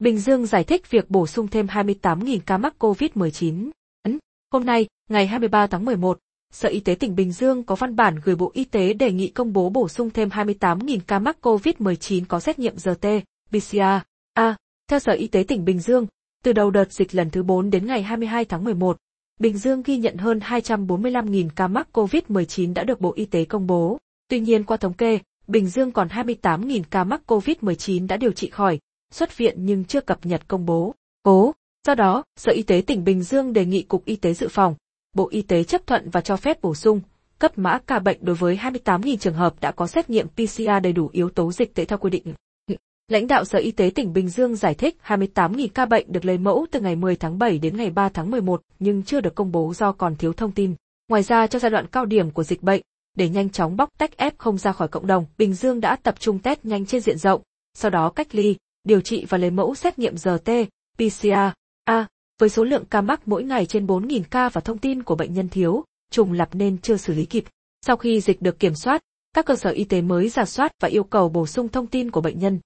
Bình Dương giải thích việc bổ sung thêm 28.000 ca mắc COVID-19. Hôm nay, ngày 23 tháng 11, Sở Y tế tỉnh Bình Dương có văn bản gửi Bộ Y tế đề nghị công bố bổ sung thêm 28.000 ca mắc COVID-19 có xét nghiệm RT, PCR. A. Theo Sở Y tế tỉnh Bình Dương, từ đầu đợt dịch lần thứ 4 đến ngày 22 tháng 11, Bình Dương ghi nhận hơn 245.000 ca mắc COVID-19 đã được Bộ Y tế công bố. Tuy nhiên qua thống kê, Bình Dương còn 28.000 ca mắc COVID-19 đã điều trị khỏi, xuất viện nhưng chưa cập nhật công bố. Cố. Do đó, Sở Y tế tỉnh Bình Dương đề nghị Cục Y tế Dự phòng, Bộ Y tế chấp thuận và cho phép bổ sung, cấp mã ca bệnh đối với 28.000 trường hợp đã có xét nghiệm PCR đầy đủ yếu tố dịch tễ theo quy định. Lãnh đạo Sở Y tế tỉnh Bình Dương giải thích 28.000 ca bệnh được lấy mẫu từ ngày 10 tháng 7 đến ngày 3 tháng 11 nhưng chưa được công bố do còn thiếu thông tin. Ngoài ra cho giai đoạn cao điểm của dịch bệnh, để nhanh chóng bóc tách F không ra khỏi cộng đồng, Bình Dương đã tập trung test nhanh trên diện rộng, sau đó cách ly, điều trị và lấy mẫu xét nghiệm RT, PCR. A, với số lượng ca mắc mỗi ngày trên 4.000 ca và thông tin của bệnh nhân thiếu, trùng lặp nên chưa xử lý kịp. Sau khi dịch được kiểm soát, các cơ sở y tế mới giả soát và yêu cầu bổ sung thông tin của bệnh nhân.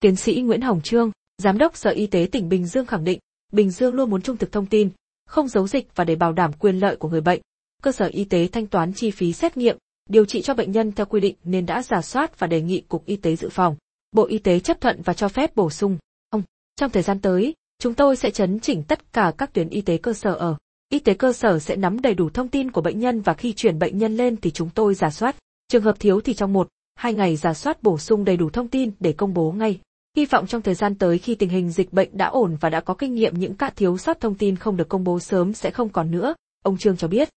Tiến sĩ Nguyễn Hồng Trương, Giám đốc Sở Y tế tỉnh Bình Dương khẳng định, Bình Dương luôn muốn trung thực thông tin, không giấu dịch và để bảo đảm quyền lợi của người bệnh. Cơ sở y tế thanh toán chi phí xét nghiệm, điều trị cho bệnh nhân theo quy định nên đã giả soát và đề nghị Cục Y tế dự phòng. Bộ Y tế chấp thuận và cho phép bổ sung. Ông, trong thời gian tới, chúng tôi sẽ chấn chỉnh tất cả các tuyến y tế cơ sở ở. Y tế cơ sở sẽ nắm đầy đủ thông tin của bệnh nhân và khi chuyển bệnh nhân lên thì chúng tôi giả soát. Trường hợp thiếu thì trong một, hai ngày giả soát bổ sung đầy đủ thông tin để công bố ngay. Hy vọng trong thời gian tới khi tình hình dịch bệnh đã ổn và đã có kinh nghiệm những ca thiếu sót thông tin không được công bố sớm sẽ không còn nữa, ông Trương cho biết.